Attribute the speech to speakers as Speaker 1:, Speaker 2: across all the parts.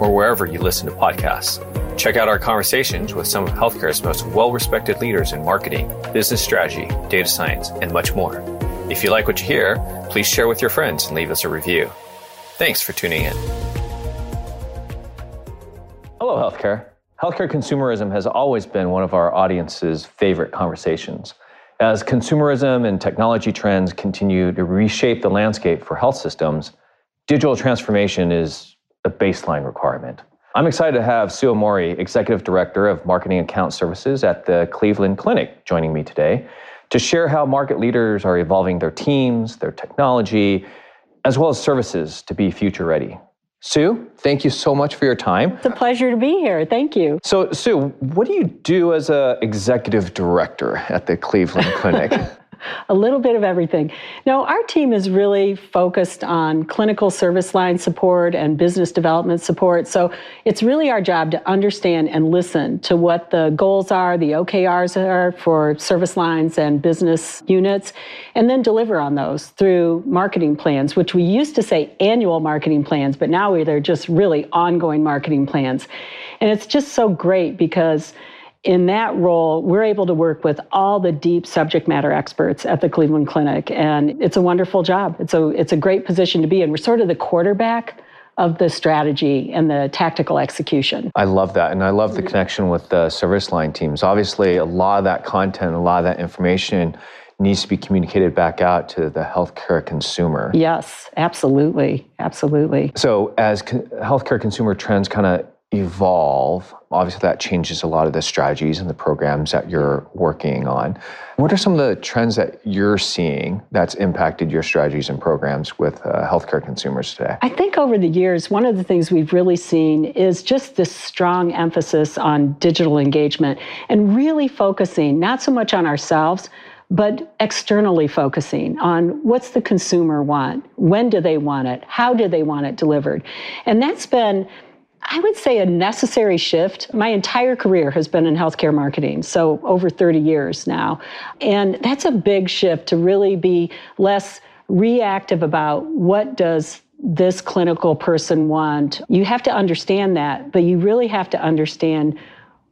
Speaker 1: or wherever you listen to podcasts. Check out our conversations with some of healthcare's most well respected leaders in marketing, business strategy, data science, and much more. If you like what you hear, please share with your friends and leave us a review. Thanks for tuning in.
Speaker 2: Hello, healthcare. Healthcare consumerism has always been one of our audience's favorite conversations. As consumerism and technology trends continue to reshape the landscape for health systems, digital transformation is a baseline requirement. I'm excited to have Sue Omori, Executive Director of Marketing Account Services at the Cleveland Clinic, joining me today to share how market leaders are evolving their teams, their technology, as well as services to be future ready. Sue, thank you so much for your time.
Speaker 3: It's a pleasure to be here. Thank you.
Speaker 2: So, Sue, what do you do as an executive director at the Cleveland Clinic?
Speaker 3: a little bit of everything. No, our team is really focused on clinical service line support and business development support. So it's really our job to understand and listen to what the goals are, the OKRs are for service lines and business units, and then deliver on those through marketing plans, which we used to say annual marketing plans, but now they're just really ongoing marketing plans. And it's just so great because in that role, we're able to work with all the deep subject matter experts at the Cleveland Clinic, and it's a wonderful job. It's a it's a great position to be in. We're sort of the quarterback of the strategy and the tactical execution.
Speaker 2: I love that, and I love the mm-hmm. connection with the service line teams. Obviously, a lot of that content, a lot of that information needs to be communicated back out to the healthcare consumer.
Speaker 3: Yes, absolutely, absolutely.
Speaker 2: So, as healthcare consumer trends kind of evolve, obviously that changes a lot of the strategies and the programs that you're working on. What are some of the trends that you're seeing that's impacted your strategies and programs with uh, healthcare consumers today?
Speaker 3: I think over the years, one of the things we've really seen is just this strong emphasis on digital engagement and really focusing not so much on ourselves, but externally focusing on what's the consumer want? When do they want it? How do they want it delivered? And that's been I would say a necessary shift. My entire career has been in healthcare marketing, so over 30 years now. And that's a big shift to really be less reactive about what does this clinical person want. You have to understand that, but you really have to understand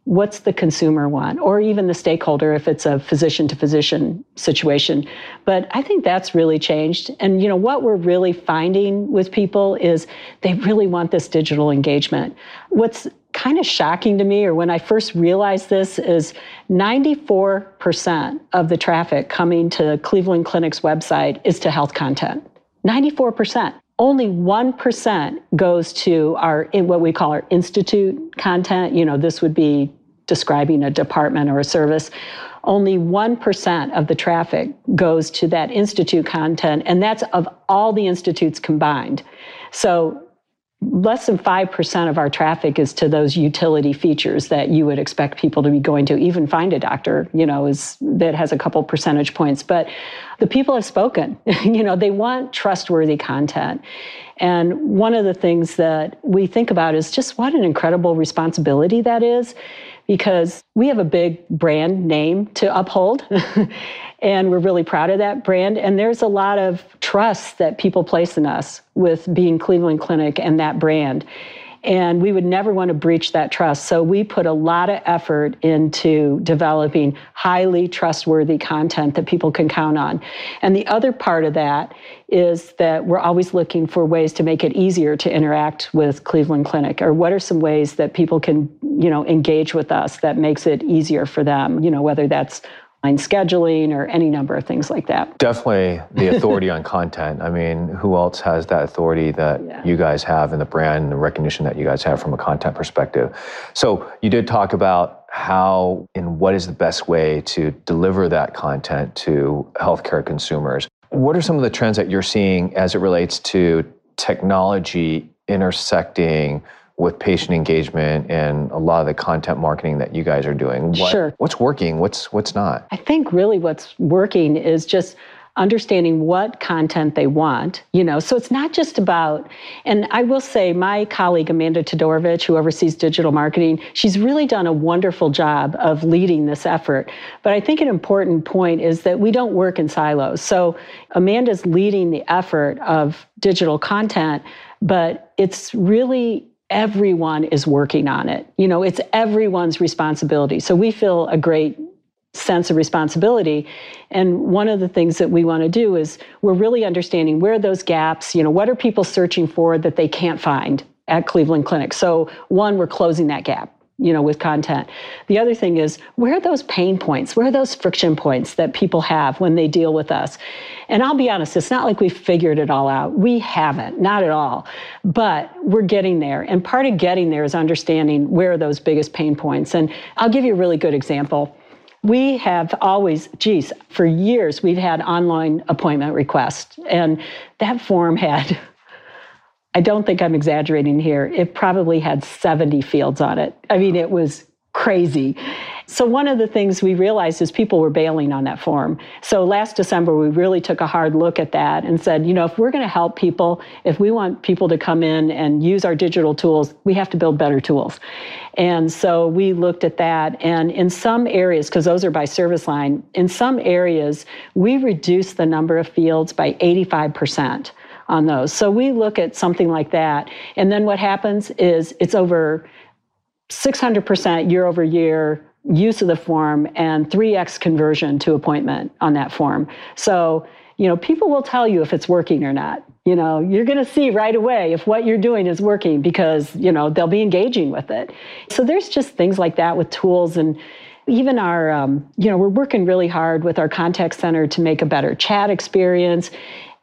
Speaker 3: what's the consumer want or even the stakeholder if it's a physician to physician situation. But i think that's really changed. And you know what we're really finding with people is they really want this digital engagement. What's kind of shocking to me or when i first realized this is 94% of the traffic coming to cleveland clinic's website is to health content. 94% only 1% goes to our what we call our institute content. You know this would be describing a department or a service. Only 1% of the traffic goes to that institute content and that's of all the institutes combined. So less than 5% of our traffic is to those utility features that you would expect people to be going to. Even find a doctor you know is that has a couple percentage points. But the people have spoken. You know they want trustworthy content. And one of the things that we think about is just what an incredible responsibility that is because we have a big brand name to uphold. and we're really proud of that brand. And there's a lot of trust that people place in us with being Cleveland Clinic and that brand. And we would never want to breach that trust. So we put a lot of effort into developing highly trustworthy content that people can count on. And the other part of that is that we're always looking for ways to make it easier to interact with Cleveland Clinic or what are some ways that people can, you know, engage with us that makes it easier for them, you know, whether that's scheduling or any number of things like that.
Speaker 2: Definitely the authority on content. I mean, who else has that authority that yeah. you guys have in the brand and the recognition that you guys have from a content perspective? So you did talk about how and what is the best way to deliver that content to healthcare consumers. What are some of the trends that you're seeing as it relates to technology intersecting with patient engagement and a lot of the content marketing that you guys are doing. What,
Speaker 3: sure.
Speaker 2: What's working? What's what's not?
Speaker 3: I think really what's working is just understanding what content they want you know so it's not just about and i will say my colleague amanda todorovich who oversees digital marketing she's really done a wonderful job of leading this effort but i think an important point is that we don't work in silos so amanda's leading the effort of digital content but it's really everyone is working on it you know it's everyone's responsibility so we feel a great sense of responsibility. And one of the things that we want to do is we're really understanding where those gaps, you know, what are people searching for that they can't find at Cleveland Clinic. So one, we're closing that gap you know with content. The other thing is where are those pain points? Where are those friction points that people have when they deal with us? And i'll be honest it's not like we figured it all out. We haven't not at all. But we're getting there. And part of getting there is understanding where are those biggest pain points. And i'll give you a really good example. We have always, geez, for years, we've had online appointment requests. And that form had, I don't think I'm exaggerating here, it probably had 70 fields on it. I mean, it was crazy. So, one of the things we realized is people were bailing on that form. So, last December, we really took a hard look at that and said, you know, if we're going to help people, if we want people to come in and use our digital tools, we have to build better tools. And so we looked at that. And in some areas, because those are by service line, in some areas, we reduced the number of fields by 85% on those. So we look at something like that. And then what happens is it's over 600% year over year use of the form and 3x conversion to appointment on that form. So, you know, people will tell you if it's working or not. You know, you're going to see right away if what you're doing is working because, you know, they'll be engaging with it. So there's just things like that with tools and even our, um, you know, we're working really hard with our contact center to make a better chat experience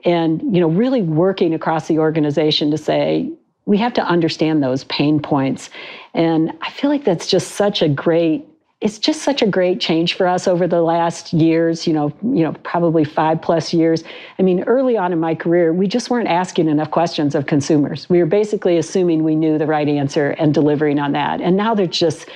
Speaker 3: and, you know, really working across the organization to say, we have to understand those pain points. And I feel like that's just such a great it's just such a great change for us over the last years, you know, you know, probably 5 plus years. I mean, early on in my career, we just weren't asking enough questions of consumers. We were basically assuming we knew the right answer and delivering on that. And now they're just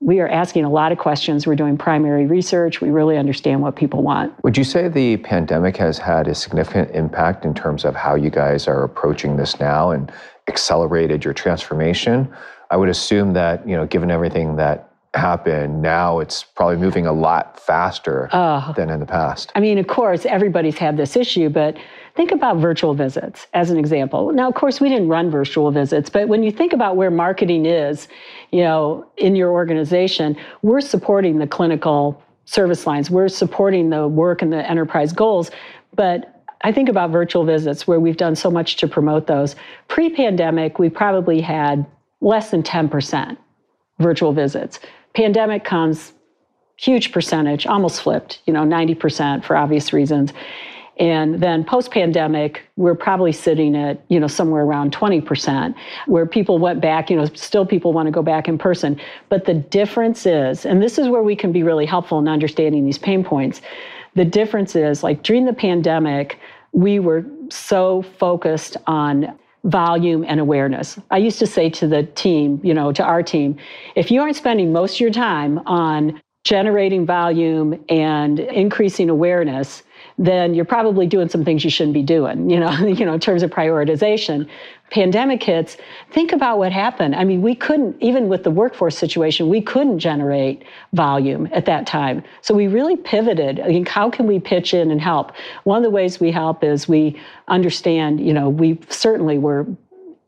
Speaker 3: we are asking a lot of questions. We're doing primary research. We really understand what people want.
Speaker 2: Would you say the pandemic has had a significant impact in terms of how you guys are approaching this now and accelerated your transformation? I would assume that, you know, given everything that happen, now it's probably moving a lot faster uh, than in the past.
Speaker 3: I mean, of course, everybody's had this issue, but think about virtual visits as an example. Now, of course, we didn't run virtual visits, but when you think about where marketing is, you know, in your organization, we're supporting the clinical service lines, we're supporting the work and the enterprise goals, but I think about virtual visits where we've done so much to promote those. Pre pandemic, we probably had less than 10% virtual visits. Pandemic comes, huge percentage, almost flipped, you know, 90% for obvious reasons. And then post pandemic, we're probably sitting at, you know, somewhere around 20%, where people went back, you know, still people want to go back in person. But the difference is, and this is where we can be really helpful in understanding these pain points. The difference is like during the pandemic, we were so focused on volume and awareness. I used to say to the team, you know, to our team, if you aren't spending most of your time on generating volume and increasing awareness, then you're probably doing some things you shouldn't be doing, you know, you know, in terms of prioritization. Pandemic hits, think about what happened. I mean, we couldn't, even with the workforce situation, we couldn't generate volume at that time. So we really pivoted. I mean, how can we pitch in and help? One of the ways we help is we understand, you know, we certainly were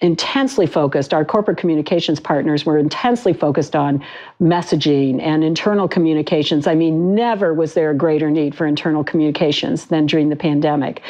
Speaker 3: intensely focused, our corporate communications partners were intensely focused on messaging and internal communications. I mean, never was there a greater need for internal communications than during the pandemic.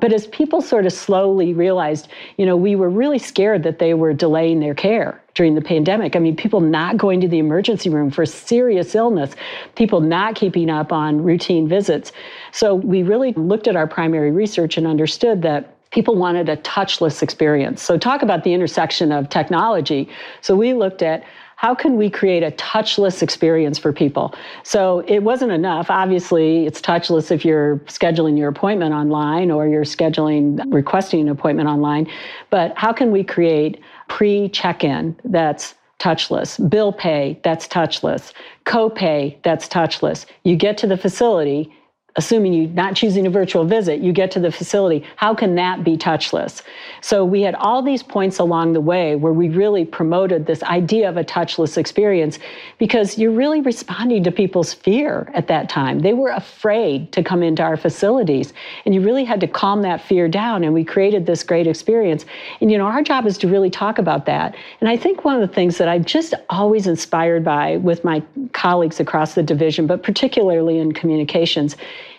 Speaker 3: But as people sort of slowly realized, you know, we were really scared that they were delaying their care during the pandemic. I mean, people not going to the emergency room for serious illness, people not keeping up on routine visits. So we really looked at our primary research and understood that people wanted a touchless experience. So, talk about the intersection of technology. So, we looked at how can we create a touchless experience for people? So it wasn't enough. Obviously, it's touchless if you're scheduling your appointment online or you're scheduling, requesting an appointment online. But how can we create pre check in that's touchless, bill pay that's touchless, copay that's touchless. You get to the facility assuming you're not choosing a virtual visit, you get to the facility. How can that be touchless? So we had all these points along the way where we really promoted this idea of a touchless experience because you're really responding to people's fear at that time. They were afraid to come into our facilities, and you really had to calm that fear down. And we created this great experience. And you know, our job is to really talk about that. And I think one of the things that I'm just always inspired by with my colleagues across the division, but particularly in communications,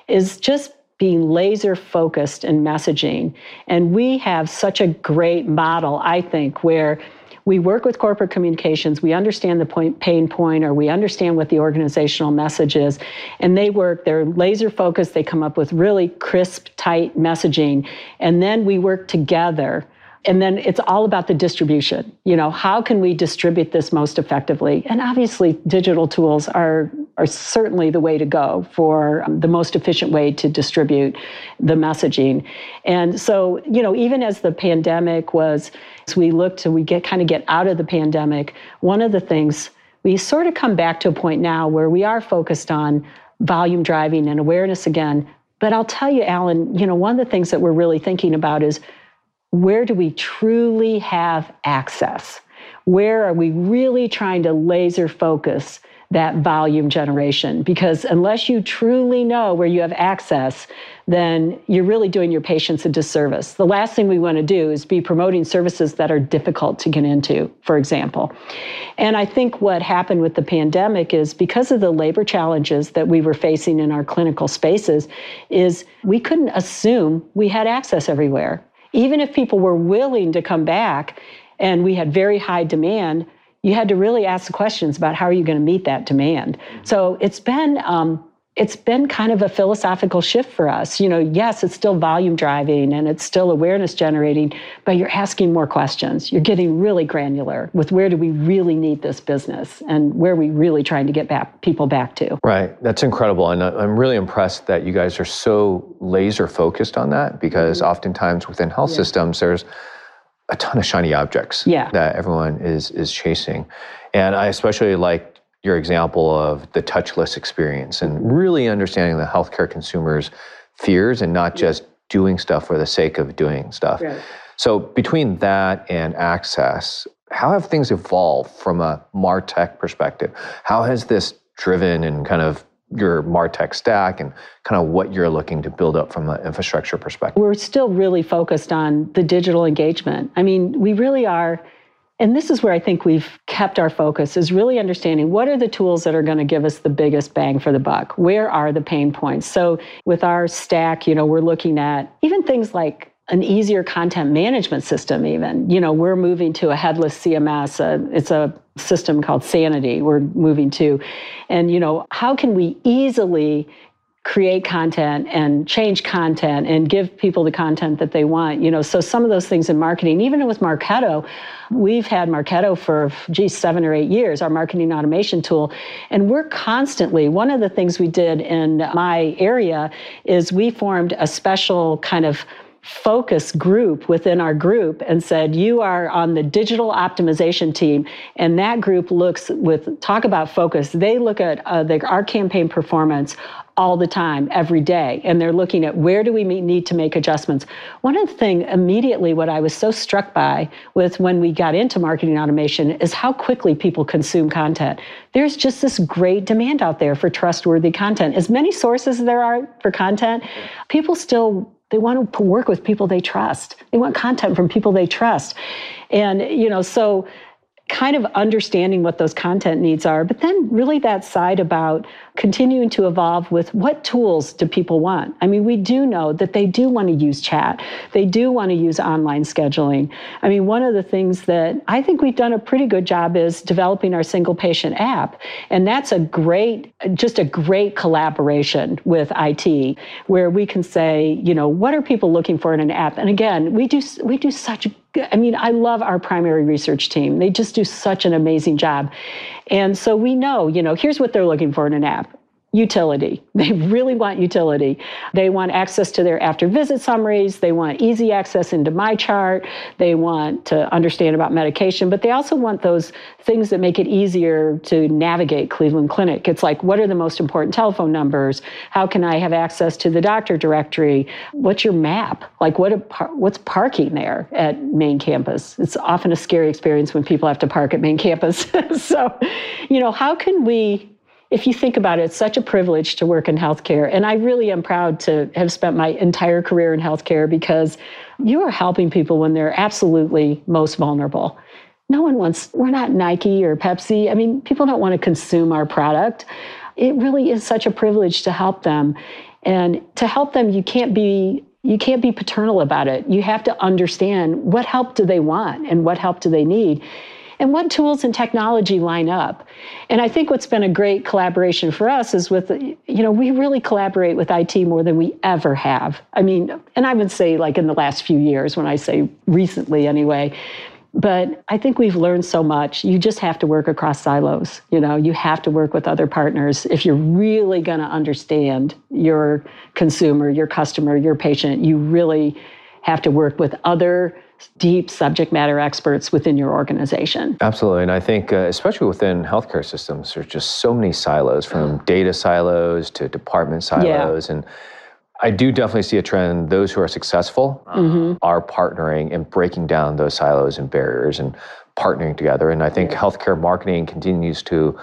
Speaker 3: is just being laser focused in messaging. And we have such a great model, I think, where we work with corporate communications, we understand the point, pain point, or we understand what the organizational message is, and they work, they're laser focused, they come up with really crisp, tight messaging, and then we work together and then it's all about the distribution. You know, how can we distribute this most effectively? And obviously, digital tools are are certainly the way to go for um, the most efficient way to distribute the messaging. And so, you know, even as the pandemic was, as we look to we get kind of get out of the pandemic, one of the things we sort of come back to a point now where we are focused on volume driving and awareness again. But I'll tell you, Alan, you know, one of the things that we're really thinking about is where do we truly have access? Where are we really trying to laser focus that volume generation? Because unless you truly know where you have access, then you're really doing your patients a disservice. The last thing we want to do is be promoting services that are difficult to get into, for example. And I think what happened with the pandemic is because of the labor challenges that we were facing in our clinical spaces is we couldn't assume we had access everywhere even if people were willing to come back and we had very high demand, you had to really ask the questions about how are you going to meet that demand. So it's been um, it's been kind of a philosophical shift for us. You know, yes, it's still volume driving and it's still awareness generating, but you're asking more questions. You're getting really granular with where do we really need this business and where are we really trying to get back people back to.
Speaker 2: Right. That's incredible. And I'm really impressed that you guys are so laser focused on that because mm-hmm. oftentimes within health yeah. systems, there's a ton of shiny objects
Speaker 3: yeah.
Speaker 2: that everyone is is chasing. And I especially like your example of the touchless experience and really understanding the healthcare consumers' fears and not just doing stuff for the sake of doing stuff. Right. So between that and access, how have things evolved from a martech perspective? How has this driven and kind of your martech stack and kind of what you're looking to build up from an infrastructure perspective?
Speaker 3: We're still really focused on the digital engagement. I mean, we really are and this is where I think we've kept our focus is really understanding what are the tools that are going to give us the biggest bang for the buck? Where are the pain points? So with our stack, you know, we're looking at even things like an easier content management system even you know we're moving to a headless cms uh, it's a system called sanity we're moving to and you know how can we easily create content and change content and give people the content that they want you know? So some of those things in marketing even with marketo we've had marketo for geez seven or eight years our marketing automation tool. And we're constantly one of the things we did in my area is we formed a special kind of focus group within our group and said you are on the digital optimization team. And that group looks with talk about focus. They look at uh, the, our campaign performance all the time, every day. And they're looking at where do we need to make adjustments. One of the things immediately, what I was so struck by with when we got into marketing automation is how quickly people consume content. There's just this great demand out there for trustworthy content. As many sources there are for content, people still they want to work with people they trust. They want content from people they trust. And you know, so kind of understanding what those content needs are, but then really that side about continuing to evolve with what tools do people want? I mean, we do know that they do want to use chat, they do want to use online scheduling. I mean, one of the things that I think we've done a pretty good job is developing our single patient app. And that's a great, just a great collaboration with IT where we can say, you know, what are people looking for in an app? And again, we do we do such I mean, I love our primary research team. They just do such an amazing job. And so we know, you know, here's what they're looking for in an app utility. They really want utility. They want access to their after visit summaries. They want easy access into MyChart. They want to understand about medication, but they also want those things that make it easier to navigate Cleveland Clinic. It's like, what are the most important telephone numbers? How can I have access to the doctor directory? What's your map? Like, what what's parking there at main campus? It's often a scary experience when people have to park at main campus. so, you know, how can we if you think about it, it's such a privilege to work in healthcare. And I really am proud to have spent my entire career in healthcare because you are helping people when they're absolutely most vulnerable. No one wants, we're not Nike or Pepsi. I mean, people don't want to consume our product. It really is such a privilege to help them. And to help them, you can't be you can't be paternal about it. You have to understand what help do they want and what help do they need and what tools and technology line up. And I think what's been a great collaboration for us is with, you know, we really collaborate with IT more than we ever have. I mean, and I would say like in the last few years, when I say recently anyway. But I think we've learned so much. You just have to work across silos. You know, you have to work with other partners if you're really going to understand your consumer, your customer, your patient. You really have to work with other deep subject matter experts within your organization.
Speaker 2: Absolutely. And I think, uh, especially within healthcare systems, there's just so many silos from data silos to department silos. Yeah. And I do definitely see a trend. Those who are successful mm-hmm. are partnering and breaking down those silos and barriers and partnering together. And I think yeah. healthcare marketing continues to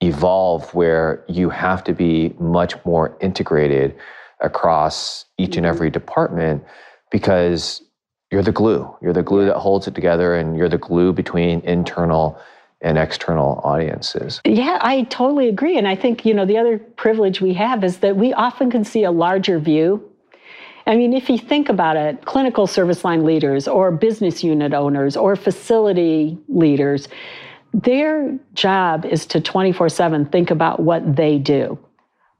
Speaker 2: evolve where you have to be much more integrated across each mm-hmm. and every department because you're the glue. You're the glue that holds it together, and you're the glue between internal and external audiences.
Speaker 3: Yeah, I totally agree. And I think, you know, the other privilege we have is that we often can see a larger view. I mean, if you think about it, clinical service line leaders or business unit owners or facility leaders, their job is to 24 7 think about what they do.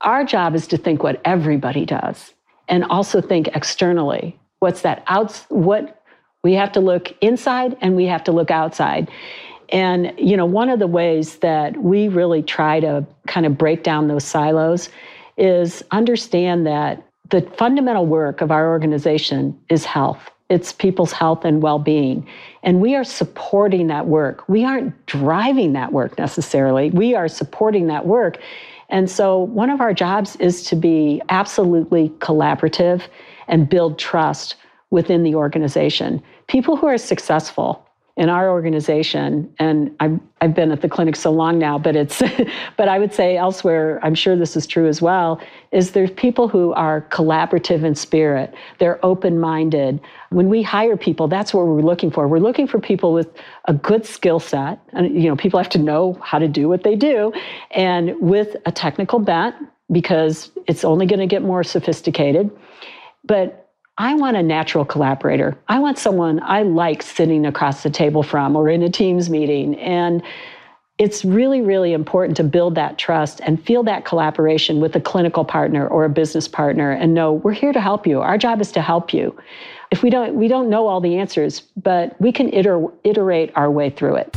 Speaker 3: Our job is to think what everybody does and also think externally what's that outs what we have to look inside and we have to look outside. And you know one of the ways that we really try to kind of break down those silos is understand that the fundamental work of our organization is health. It's people's health and well-being. And we are supporting that work. We aren't driving that work necessarily. We are supporting that work. And so one of our jobs is to be absolutely collaborative and build trust within the organization. People who are successful in our organization, and I've, I've been at the clinic so long now, but it's, but I would say elsewhere, I'm sure this is true as well, is there's people who are collaborative in spirit. They're open-minded. When we hire people, that's what we're looking for. We're looking for people with a good skill set, and you know, people have to know how to do what they do, and with a technical bent because it's only going to get more sophisticated. But I want a natural collaborator. I want someone I like sitting across the table from or in a Teams meeting. And it's really, really important to build that trust and feel that collaboration with a clinical partner or a business partner and know we're here to help you. Our job is to help you. If we don't, we don't know all the answers, but we can iter- iterate our way through it.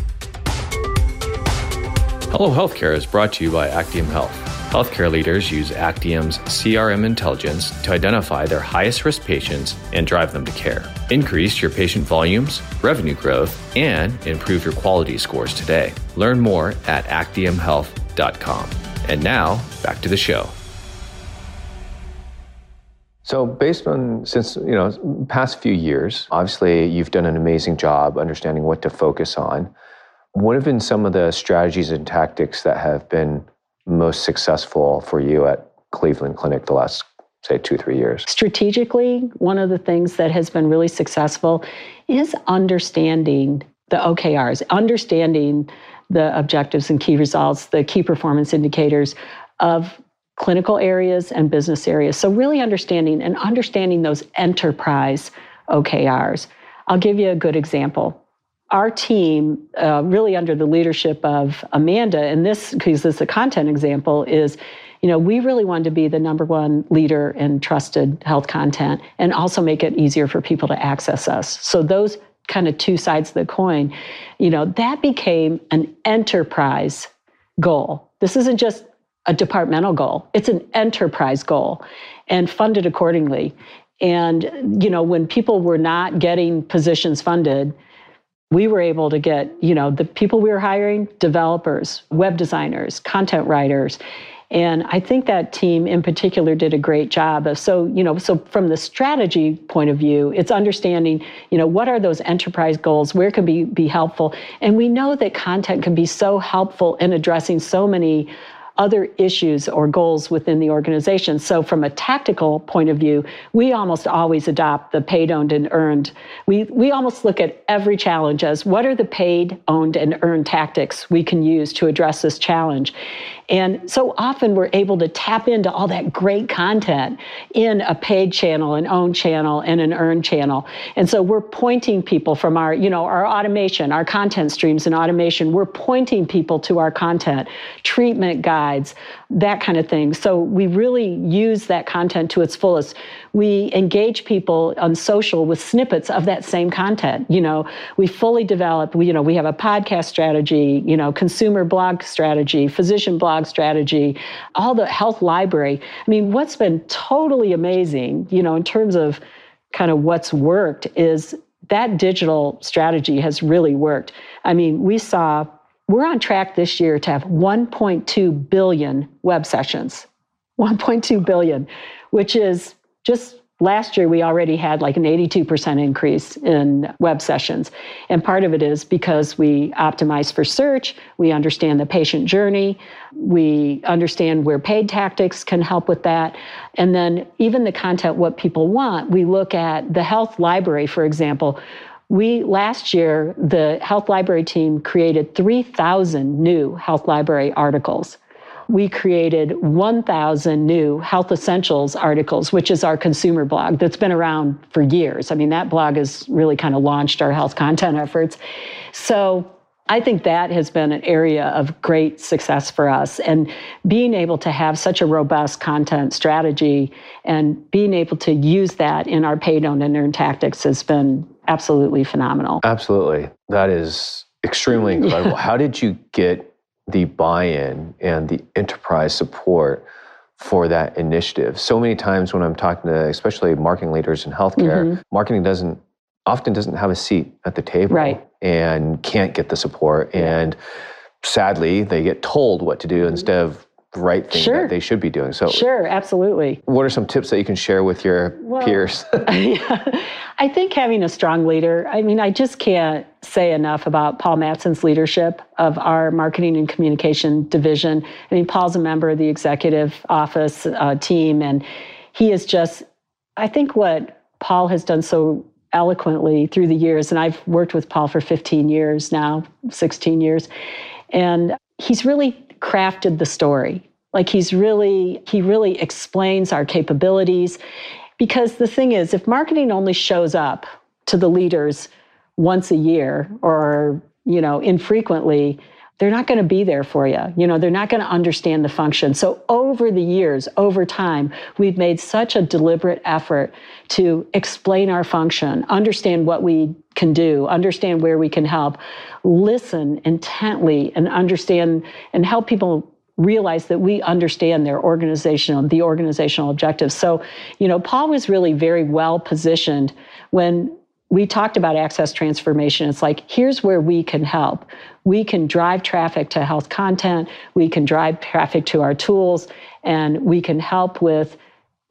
Speaker 1: Hello Healthcare is brought to you by Actium Health. Healthcare leaders use Actium's CRM intelligence to identify their highest risk patients and drive them to care. Increase your patient volumes, revenue growth, and improve your quality scores today. Learn more at actiumhealth.com. And now, back to the show.
Speaker 2: So, based on since you know past few years, obviously you've done an amazing job understanding what to focus on. What have been some of the strategies and tactics that have been most successful for you at Cleveland Clinic the last, say, two, three years?
Speaker 3: Strategically, one of the things that has been really successful is understanding the OKRs, understanding the objectives and key results, the key performance indicators of clinical areas and business areas. So, really understanding and understanding those enterprise OKRs. I'll give you a good example our team, uh, really under the leadership of Amanda, and this, because this is a content example, is you know, we really wanted to be the number one leader in trusted health content and also make it easier for people to access us. So those kind of two sides of the coin, you know, that became an enterprise goal. This isn't just a departmental goal, it's an enterprise goal and funded accordingly. And, you know, when people were not getting positions funded, we were able to get, you know, the people we were hiring, developers, web designers, content writers. And I think that team in particular did a great job of so, you know, so from the strategy point of view, it's understanding, you know, what are those enterprise goals, where can be be helpful. And we know that content can be so helpful in addressing so many other issues or goals within the organization. So, from a tactical point of view, we almost always adopt the paid, owned, and earned. We, we almost look at every challenge as what are the paid, owned, and earned tactics we can use to address this challenge. And so often we're able to tap into all that great content in a paid channel, an owned channel, and an earned channel. And so we're pointing people from our, you know, our automation, our content streams and automation, we're pointing people to our content, treatment guides, that kind of thing. So we really use that content to its fullest. We engage people on social with snippets of that same content. You know, we fully develop, we, you know, we have a podcast strategy, you know, consumer blog strategy, physician blog strategy, all the health library. I mean, what's been totally amazing, you know, in terms of kind of what's worked is that digital strategy has really worked. I mean, we saw we're on track this year to have 1.2 billion web sessions. 1.2 billion, which is just last year we already had like an 82% increase in web sessions. And part of it is because we optimize for search, we understand the patient journey, we understand where paid tactics can help with that. And then even the content, what people want, we look at the health library, for example we last year, the health library team created 3,000 new health library articles. We created 1,000 new health essentials articles, which is our consumer blog that's been around for years. I mean, that blog has really kind of launched our health content efforts. So I think that has been an area of great success for us. And being able to have such a robust content strategy and being able to use that in our paid owned and earned tactics has been absolutely phenomenal.
Speaker 2: Absolutely. That is extremely incredible. Yeah. How did you get the buy in and the enterprise support? for that initiative. So many times when I'm talking to especially marketing leaders in healthcare, mm-hmm. marketing doesn't often doesn't have a seat at the table.
Speaker 3: Right
Speaker 2: and can't get the support. And sadly, they get told what to do mm-hmm. instead of right thing sure. that they should be doing. So
Speaker 3: Sure, absolutely.
Speaker 2: What are some tips that you can share with your well, peers?
Speaker 3: I think having a strong leader, I mean, I just can't say enough about Paul Matsen's leadership of our marketing and communication division. I mean, Paul's a member of the executive office uh, team, and he is just, I think what Paul has done so eloquently through the years. And I've worked with Paul for 15 years now, 16 years. And he's really crafted the story. Like he's really, he really explains our capabilities. Because the thing is, if marketing only shows up to the leaders once a year or, you know, infrequently, they're not going to be there for you. You know, they're not going to understand the function. So over the years, over time, we've made such a deliberate effort to explain our function, understand what we can do, understand where we can help, listen intently and understand and help people realize that we understand their organizational the organizational objectives. So, you know, Paul was really very well positioned when we talked about access transformation. It's like, here's where we can help. We can drive traffic to health content, we can drive traffic to our tools, and we can help with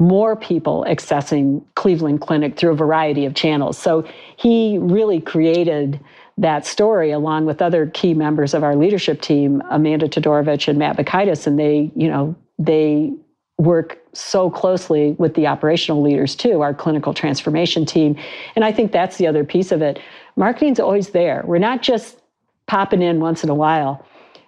Speaker 3: more people accessing Cleveland Clinic through a variety of channels. So he really created that story along with other key members of our leadership team, Amanda Todorovich and Matt Bakaitis, and they, you know, they work so closely with the operational leaders too, our clinical transformation team. And I think that's the other piece of it. Marketing's always there. We're not just popping in once in a while.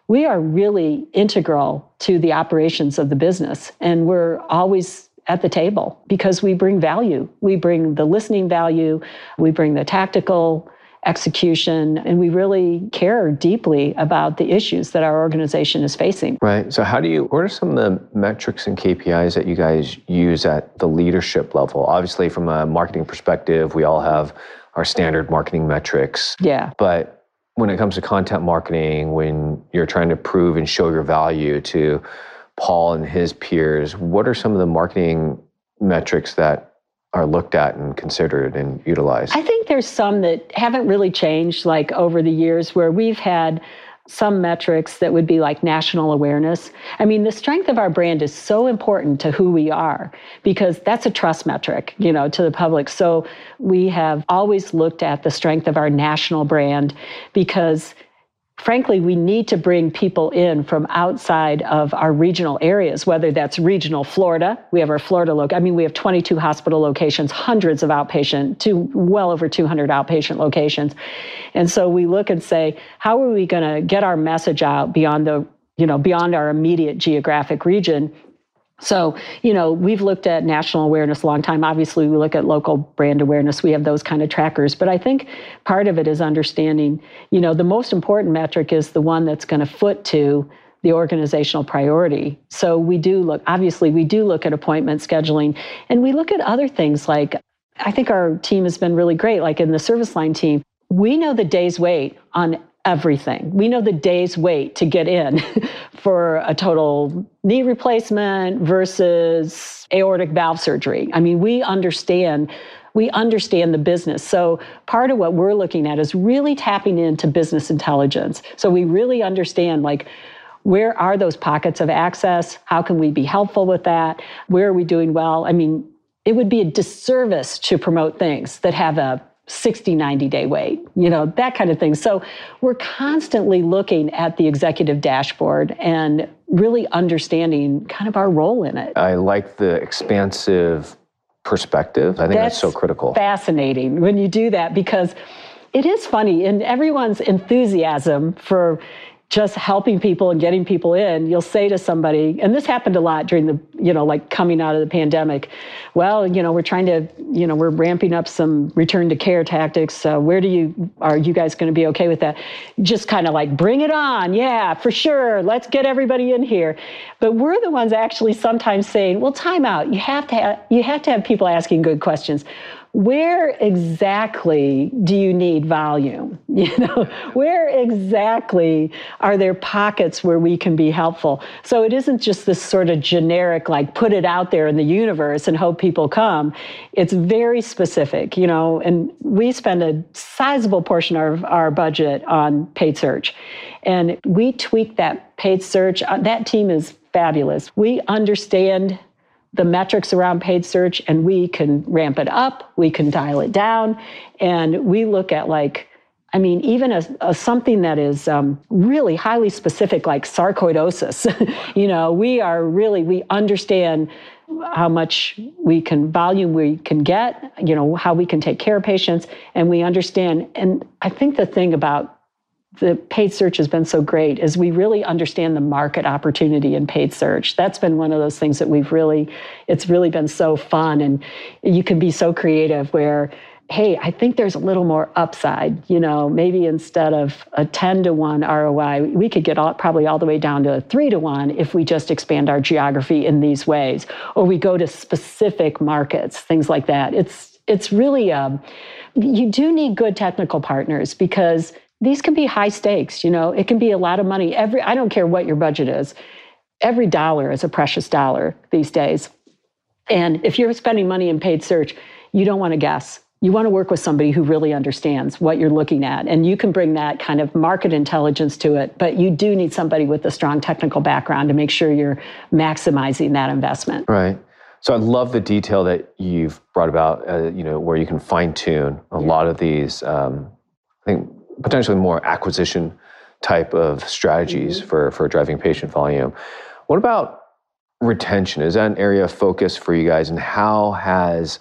Speaker 3: We are really integral to the operations of the business, and we're always at the table because we bring value. We bring the listening value, we bring the tactical execution, and we really care deeply about the issues that our organization is facing.
Speaker 2: Right. So, how do you, what are some of the metrics and KPIs that you guys use at the leadership level? Obviously, from a marketing perspective, we all have our standard marketing metrics.
Speaker 3: Yeah.
Speaker 2: But when it comes to content marketing, when you're trying to prove and show your value to Paul and his peers, what are some of the marketing metrics that are looked at and considered and utilized?
Speaker 3: I think there's some that haven't really changed like over the years where we've had some metrics that would be like national awareness. I mean, the strength of our brand is so important to who we are because that's a trust metric, you know, to the public. So we have always looked at the strength of our national brand because frankly, we need to bring people in from outside of our regional areas, whether that's regional Florida. We have our Florida loc. I mean, we have 22 hospital locations, hundreds of outpatient, to well over 200 outpatient locations. And so we look and say, how are we going to get our message out beyond the you know beyond our immediate geographic region so, you know, we've looked at national awareness a long time. Obviously, we look at local brand awareness. We have those kind of trackers. But I think part of it is understanding, you know, the most important metric is the one that's going to foot to the organizational priority. So we do look, obviously, we do look at appointment scheduling and we look at other things like, I think our team has been really great, like in the service line team. We know the day's wait on everything. We know the day's wait to get in for a total knee replacement versus aortic valve surgery. I mean, we understand we understand the business. So part of what we're looking at is really tapping into business intelligence. So we really understand like where are those pockets of access? How can we be helpful with that? Where are we doing well? I mean, it would be a disservice to promote things that have a 60, 90 day wait, you know, that kind of thing. So we're constantly looking at the executive dashboard and really understanding kind of our role in it.
Speaker 2: I like the expansive perspective. I think that's, that's so critical.
Speaker 3: Fascinating when you do that because it is funny and everyone's enthusiasm for just helping people and getting people in, you'll say to somebody, and this happened a lot during the, you know, like coming out of the pandemic. Well, you know, we're trying to, you know, we're ramping up some return to care tactics. Where do you, are you guys going to be okay with that? Just kind of like, bring it on. Yeah, for sure. Let's get everybody in here. But we're the ones actually sometimes saying, well, time out. You have to have, you have to have people asking good questions where exactly do you need volume? You know, where exactly are there pockets where we can be helpful? So it isn't just this sort of generic, like put it out there in the universe and hope people come. It's very specific, you know, and we spend a sizable portion of our budget on paid search. And we tweak that paid search. Uh, that team is fabulous. We understand the metrics around paid search and we can ramp it up, we can dial it down, and we look at like, I mean, even a, a something that is um, really highly specific, like sarcoidosis. you know, we are really we understand how much we can volume we can get. You know, how we can take care of patients, and we understand. And I think the thing about the paid search has been so great is we really understand the market opportunity in paid search. That's been one of those things that we've really, it's really been so fun. And you can be so creative where, hey, I think there's a little more upside. You know, maybe instead of a 10 to 1 ROI, we could get all, probably all the way down to a 3 to 1 if we just expand our geography in these ways. Or we go to specific markets, things like that. It's, it's really, um, you do need good technical partners because these can be high stakes you know? It can be a lot of money. Every i don't care what your budget is. Every dollar is a precious dollar these days. And if you're spending money in paid search you don't want to guess. You want to work with somebody who really understands what you're looking at and you can bring that kind of market intelligence to it but you do need somebody with a strong technical background to make sure you're maximizing that investment.
Speaker 2: Right. So I love the detail that you've brought about, uh, you know, where you can fine tune a yeah. lot of these. Um, I think potentially more acquisition type of strategies mm-hmm. for, for driving patient volume. What about retention? Is that an area of focus for you guys? And how has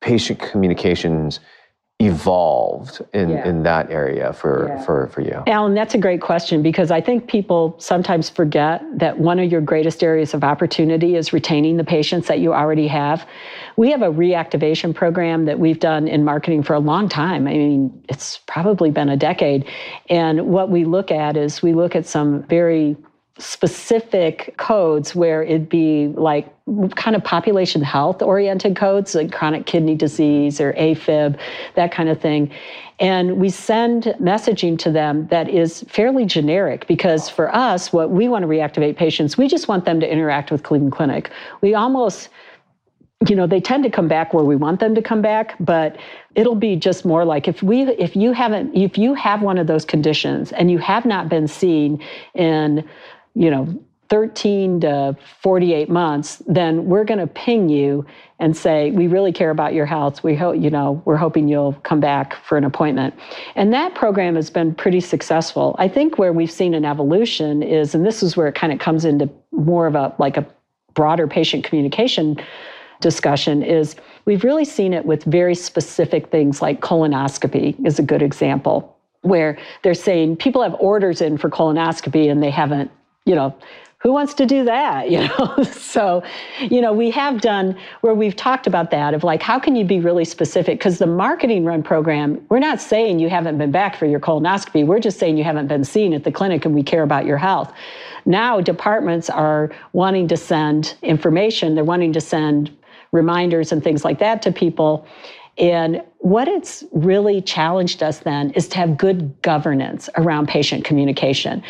Speaker 2: patient communications evolved in, yeah. in that area for, yeah. for, for you?
Speaker 3: Alan, that's a great question because I think people sometimes forget that one of your greatest areas of opportunity is retaining the patients that you already have. We have a reactivation program that we've done in marketing for a long time. I mean, it's probably been a decade. And what we look at is we look at some very specific codes where it'd be like kind of population health oriented codes like chronic kidney disease or AFib, that kind of thing. And we send messaging to them that is fairly generic because for us, what we want to reactivate patients, we just want them to interact with Cleveland Clinic. We almost you know they tend to come back where we want them to come back but it'll be just more like if we if you haven't if you have one of those conditions and you have not been seen in you know 13 to 48 months then we're going to ping you and say we really care about your health. We hope you know we're hoping you'll come back for an appointment. And that program has been pretty successful. I think where we've seen an evolution is and this is where it kind of comes into more of a like a broader patient communication discussion is we've really seen it with very specific things like colonoscopy is a good example where they're saying people have orders in for colonoscopy and they haven't you know who wants to do that you know? So you know we have done where we've talked about that of like how can you be really specific? Because the marketing run program we're not saying you haven't been back for your colonoscopy. We're just saying you haven't been seen at the clinic and we care about your health. Now departments are wanting to send information. They're wanting to send reminders and things like that to people. And what it's really challenged us then is to have good governance around patient communication.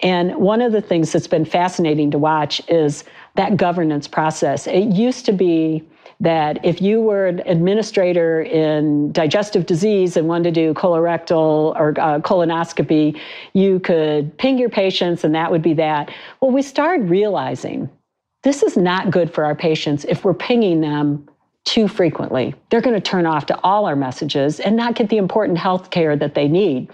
Speaker 3: And one of the things that's been fascinating to watch is that governance process. It used to be that if you were an administrator in digestive disease and wanted to do colorectal or uh, colonoscopy, you could ping your patients and that would be that. Well, we started realizing this is not good for our patients if we're pinging them too frequently. They're going to turn off to all our messages and not get the important health care that they need.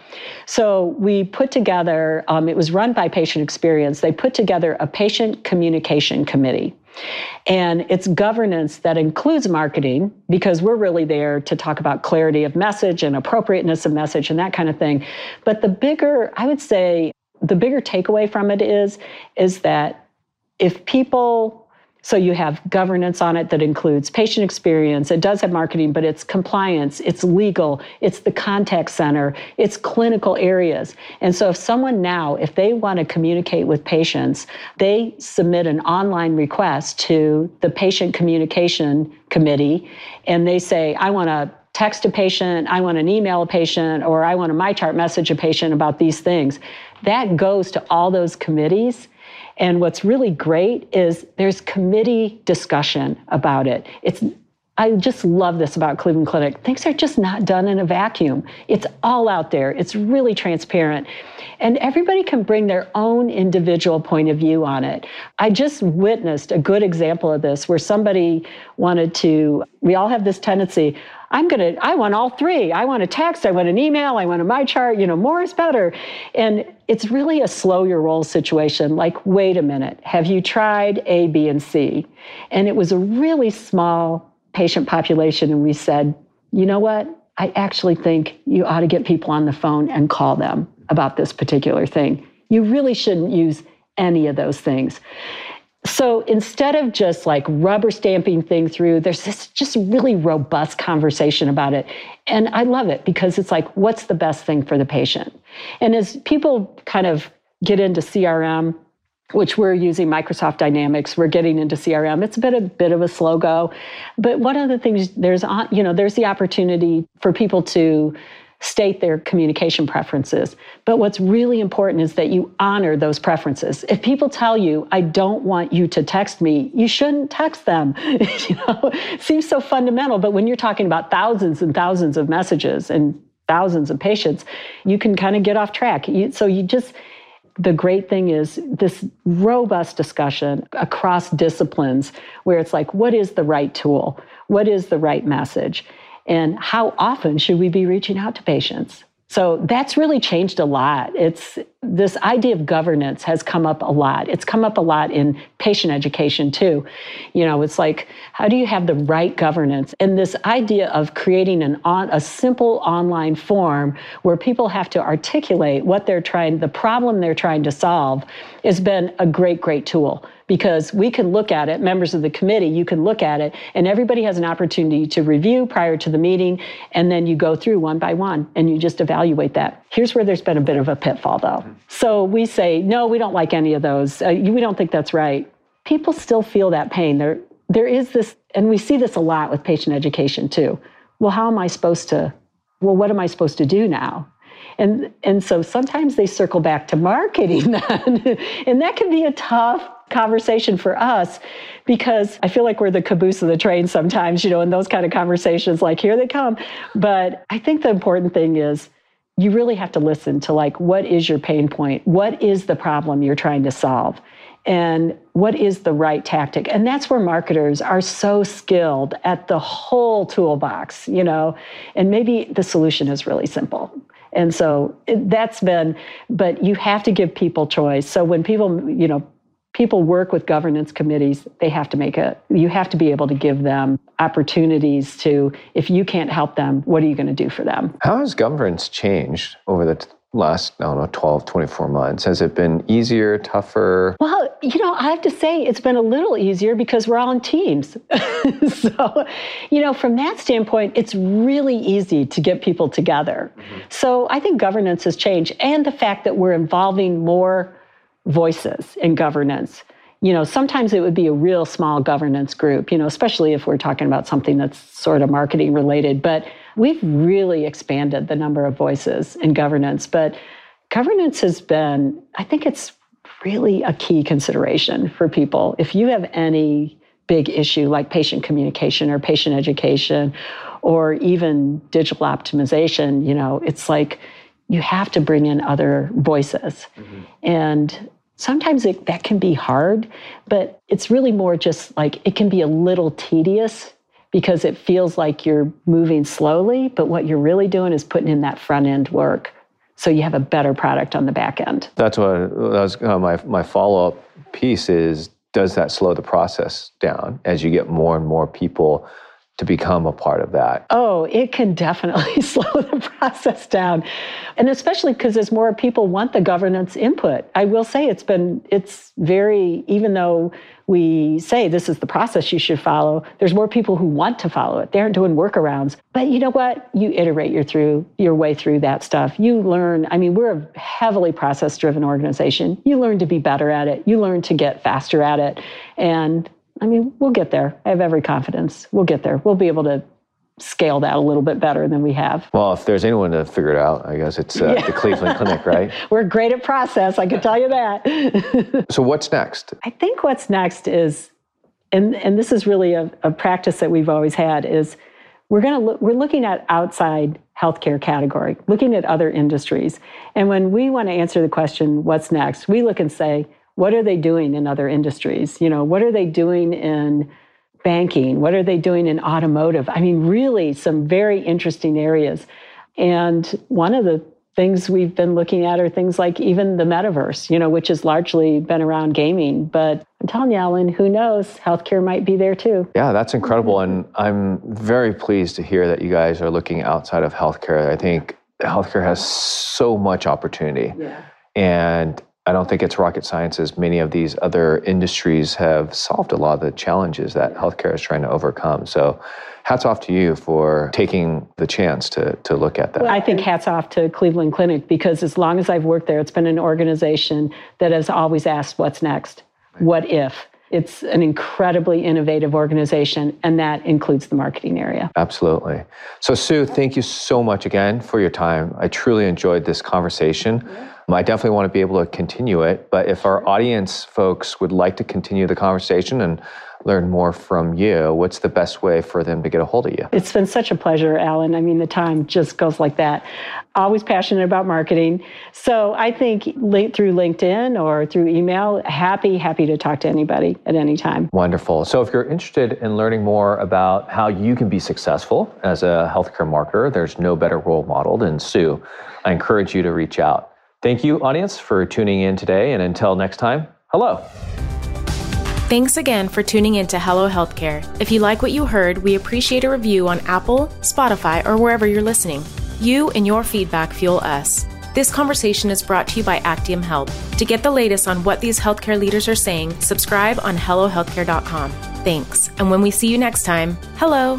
Speaker 3: So we put together, um, it was run by Patient Experience, they put together a patient communication committee. And it's governance that includes marketing because we're really there to talk about clarity of message and appropriateness of message and that kind of thing. But the bigger, I would say, the bigger takeaway from it is, is that if people so you have governance on it that includes patient experience. It does have marketing, but it's compliance, it's legal, it's the contact center, it's clinical areas. And so if someone now, if they want to communicate with patients, they submit an online request to the patient communication committee and they say, I want to text a patient, I want an email a patient, or I want a MyChart message a patient about these things. That goes to all those committees and what's really great is there's committee discussion about it. It's I just love this about Cleveland Clinic. Things are just not done in a vacuum. It's all out there. It's really transparent. And everybody can bring their own individual point of view on it. I just witnessed a good example of this where somebody wanted to, we all have this tendency, I'm going to, I want all three. I want a text, I want an email, I want a my chart, you know, more is better. And it's really a slow your roll situation. Like, wait a minute, have you tried A, B, and C? And it was a really small patient population. And we said, you know what? I actually think you ought to get people on the phone and call them about this particular thing. You really shouldn't use any of those things. So instead of just like rubber stamping thing through, there's this just really robust conversation about it. And I love it because it's like, what's the best thing for the patient? And as people kind of get into CRM, which we're using Microsoft Dynamics, we're getting into CRM. It's a bit a bit of a slow go, but one of the things there's you know there's the opportunity for people to state their communication preferences. But what's really important is that you honor those preferences. If people tell you, I don't want you to text me, you shouldn't text them. you know, it seems so fundamental. But when you're talking about thousands and thousands of messages and thousands of patients, you can kind of get off track. You, so you just, the great thing is this robust discussion across disciplines where it's like, what is the right tool? What is the right message? And how often should we be reaching out to patients? So that's really changed a lot. It's this idea of governance has come up a lot. It's come up a lot in patient education too. You know, it's like how do you have the right governance? And this idea of creating an on a simple online form where people have to articulate what they're trying the problem they're trying to solve has been a great great tool because we can look at it, members of the committee, you can look at it, and everybody has an opportunity to review prior to the meeting, and then you go through one by one and you just evaluate that. Here's where there's been a bit of a pitfall, though. So we say, no, we don't like any of those. Uh, we don't think that's right. People still feel that pain. There, there is this, and we see this a lot with patient education too. Well, how am I supposed to? Well, what am I supposed to do now? And and so sometimes they circle back to marketing then, and that can be a tough conversation for us because I feel like we're the caboose of the train sometimes, you know, in those kind of conversations, like here they come. But I think the important thing is you really have to listen to like what is your pain point? What is the problem you're trying to solve? And what is the right tactic? And that's where marketers are so skilled at the whole toolbox you know? And maybe the solution is really simple. And so that's been but you have to give people choice. So when people you know people work with governance committees they have to make a you have to be able to give them opportunities to if you can't help them what are you going to do for them?
Speaker 2: How has governance changed over the last i don't know 12 24 months? Has it been easier tougher?
Speaker 3: Well you know i have to say it's been a little easier because we're all in teams. So you know from that standpoint it's really easy to get people together. Mm-hmm. so i think governance has changed and the fact that we're involving more voices in governance. You know, sometimes it would be a real small governance group, you know, especially if we're talking about something that's sort of marketing related. But we've really expanded the number of voices in governance. But governance has been, I think it's really a key consideration for people. If you have any big issue like patient communication or patient education or even digital optimization, you know, it's like you have to bring in other voices. Mm-hmm. And sometimes it, that can be hard, but it's really more just like it can be a little tedious because it feels like you're moving slowly, but what you're really doing is putting in that front end work so you have a better product on the back end.
Speaker 2: That's what that was uh, my my follow up piece is does that slow the process down as you get more and more people to become a part of that?
Speaker 3: Oh, it can definitely slow the process down. And especially because as more people want the governance input. I will say it's been, it's very, even though we say this is the process you should follow, there's more people who want to follow it. They aren't doing workarounds. But you know what? You iterate your through your way through that stuff. You learn, I mean, we're a heavily process driven organization. You learn to be better at it. You learn to get faster at it. And I mean, we'll get there. I have every confidence. We'll get there. We'll be able to scale that a little bit better than we have.
Speaker 2: Well, if there's anyone to figure it out, I guess it's uh, yeah. the Cleveland Clinic, right?
Speaker 3: We're great at process, I can tell you that.
Speaker 2: so what's next?
Speaker 3: I think what's next is and and this is really a, a practice that we've always had is we're going to look we're looking at outside healthcare category, looking at other industries. And when we want to answer the question what's next, we look and say what are they doing in other industries? You know, what are they doing in banking? What are they doing in automotive? I mean, really some very interesting areas. And one of the things we've been looking at are things like even the metaverse, you know, which has largely been around gaming. But I'm telling you, Alan, who knows? Healthcare might be there too.
Speaker 2: Yeah, that's incredible. Mm-hmm. And I'm very pleased to hear that you guys are looking outside of healthcare. I think healthcare has so much opportunity. Yeah. And I don't think it's rocket science as many of these other industries have solved a lot of the challenges that healthcare is trying to overcome. So hats off to you for taking the chance to, to look at that.
Speaker 3: Well, I think hats off to Cleveland Clinic because as long as I've worked there, it's been an organization that has always asked what's next? What if? It's an incredibly innovative organization, and that includes the marketing area.
Speaker 2: Absolutely. So, Sue, thank you so much again for your time. I truly enjoyed this conversation. Yeah. I definitely want to be able to continue it. But if our audience folks would like to continue the conversation and learn more from you, what's the best way for them to get a hold of you?
Speaker 3: It's been such a pleasure, Alan. I mean, the time just goes like that. Always passionate about marketing. So I think late through LinkedIn or through email, happy, happy to talk to anybody at any time.
Speaker 2: Wonderful. So if you're interested in learning more about how you can be successful as a healthcare marketer, there's no better role model than Sue. I encourage you to reach out. Thank you, audience, for tuning in today. And until next time, hello.
Speaker 4: Thanks again for tuning in to Hello Healthcare. If you like what you heard, we appreciate a review on Apple, Spotify, or wherever you're listening. You and your feedback fuel us. This conversation is brought to you by Actium Health. To get the latest on what these healthcare leaders are saying, subscribe on HelloHealthcare.com. Thanks. And when we see you next time, hello.